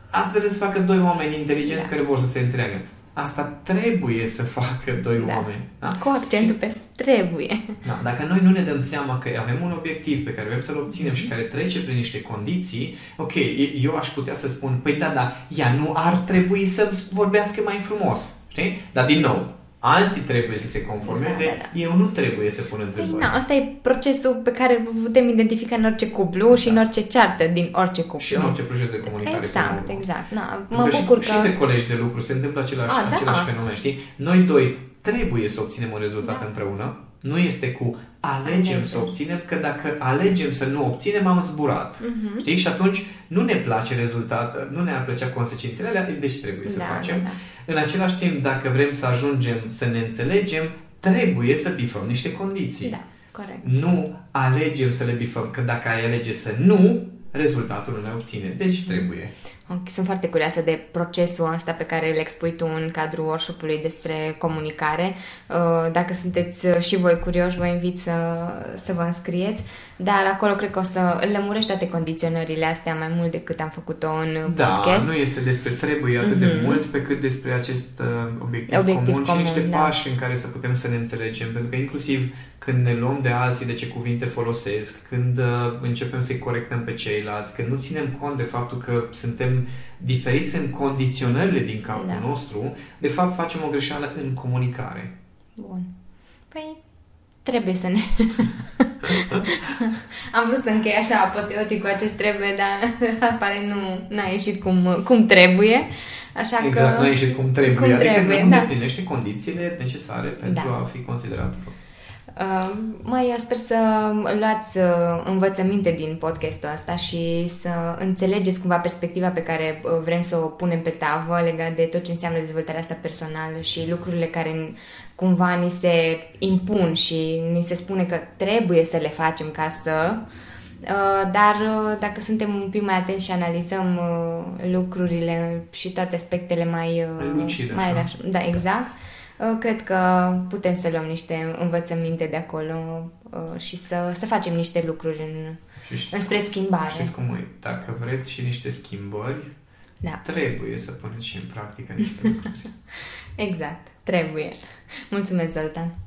Speaker 1: asta trebuie să facă doi oameni inteligenți
Speaker 2: Da.
Speaker 1: care vor să se înțeleagă. Asta trebuie să facă doi
Speaker 2: Da.
Speaker 1: oameni. Da?
Speaker 2: Cu accentul pe trebuie.
Speaker 1: Da, dacă noi nu ne dăm seama că avem un obiectiv pe care vrem să-l obținem și care trece prin niște condiții, ok, eu aș putea să spun, păi da, da, ea nu ar trebui să vorbească mai frumos, știi? Dar din nou, alții trebuie să se conformeze,
Speaker 2: Da, da, da.
Speaker 1: eu nu trebuie să pun
Speaker 2: Păi,
Speaker 1: întrebări.
Speaker 2: na, asta e procesul pe care îl putem identifica în orice cuplu și în orice ceartă din orice cuplu.
Speaker 1: Da. Și în orice proces de comunicare. până la
Speaker 2: Exact,
Speaker 1: urmă.
Speaker 2: exact. Na,
Speaker 1: Pentru
Speaker 2: mă
Speaker 1: că
Speaker 2: bucur
Speaker 1: și,
Speaker 2: că...
Speaker 1: și între colegi de lucru se întâmplă același,
Speaker 2: A, da.
Speaker 1: același fenomen, știi? Noi doi trebuie să obținem un rezultat
Speaker 2: Da.
Speaker 1: împreună. Nu este cu alegem
Speaker 2: Alegem.
Speaker 1: să obținem, că dacă alegem să nu obținem, am zburat.
Speaker 2: Mhm.
Speaker 1: Știi? Și atunci nu ne place rezultat, nu ne-ar plăcea consecințele alea, deci trebuie să
Speaker 2: Da,
Speaker 1: facem.
Speaker 2: da,
Speaker 1: În același timp, dacă vrem să ajungem să ne înțelegem, trebuie să bifăm niște condiții.
Speaker 2: Da, corect.
Speaker 1: Nu alegem să le bifăm, că dacă ai alege să nu, rezultatul nu ne obține. Deci trebuie.
Speaker 2: Sunt foarte curioasă de procesul ăsta pe care îl expui tu în cadrul workshop-ului despre comunicare. Uh, dacă sunteți și voi curioși, vă invit să, să vă înscrieți, dar acolo cred că o să lămurești toate condiționările astea mai mult decât am făcut-o în
Speaker 1: da,
Speaker 2: podcast.
Speaker 1: nu este despre trebuie atât mm-hmm. de mhm. mult pe cât despre acest uh, obiectiv, obiectiv comun, comun și niște da. pași în care să putem să ne înțelegem, pentru că inclusiv când ne luăm de alții de ce cuvinte folosesc, când uh, începem să-i corectăm pe ceilalți, când nu ținem cont de faptul că suntem diferiți în condiționările din capul da. nostru, de fapt facem o greșeală în comunicare.
Speaker 2: Bun. Păi, trebuie să ne... Am vrut să închei așa apoteotic cu acest trebuie, dar apare nu n-a ieșit cum, cum trebuie. Așa
Speaker 1: exact,
Speaker 2: că...
Speaker 1: nu a ieșit cum trebuie. Cum adică trebuie, nu da. îndeplinește condițiile necesare pentru da. a fi considerat
Speaker 2: Uh, mai eu sper să luați uh, învățăminte din podcastul ăsta și să înțelegeți cumva perspectiva pe care uh, vrem să o punem pe tavă legat de tot ce înseamnă dezvoltarea asta personală și lucrurile care cumva ni se impun și ni se spune că trebuie să le facem ca să... Dar dacă suntem un pic mai atenți și analizăm lucrurile și toate aspectele mai...
Speaker 1: Lucid,
Speaker 2: mai așa. Da, exact Uh, cred că putem să luăm niște învățăminte de acolo uh, și să, să facem niște lucruri în, și știți, înspre schimbare.
Speaker 1: Știți cum e? Dacă vreți și niște schimbări, da. trebuie să puneți și în practică niște lucruri.
Speaker 2: exact, trebuie. Mulțumesc, Zoltan!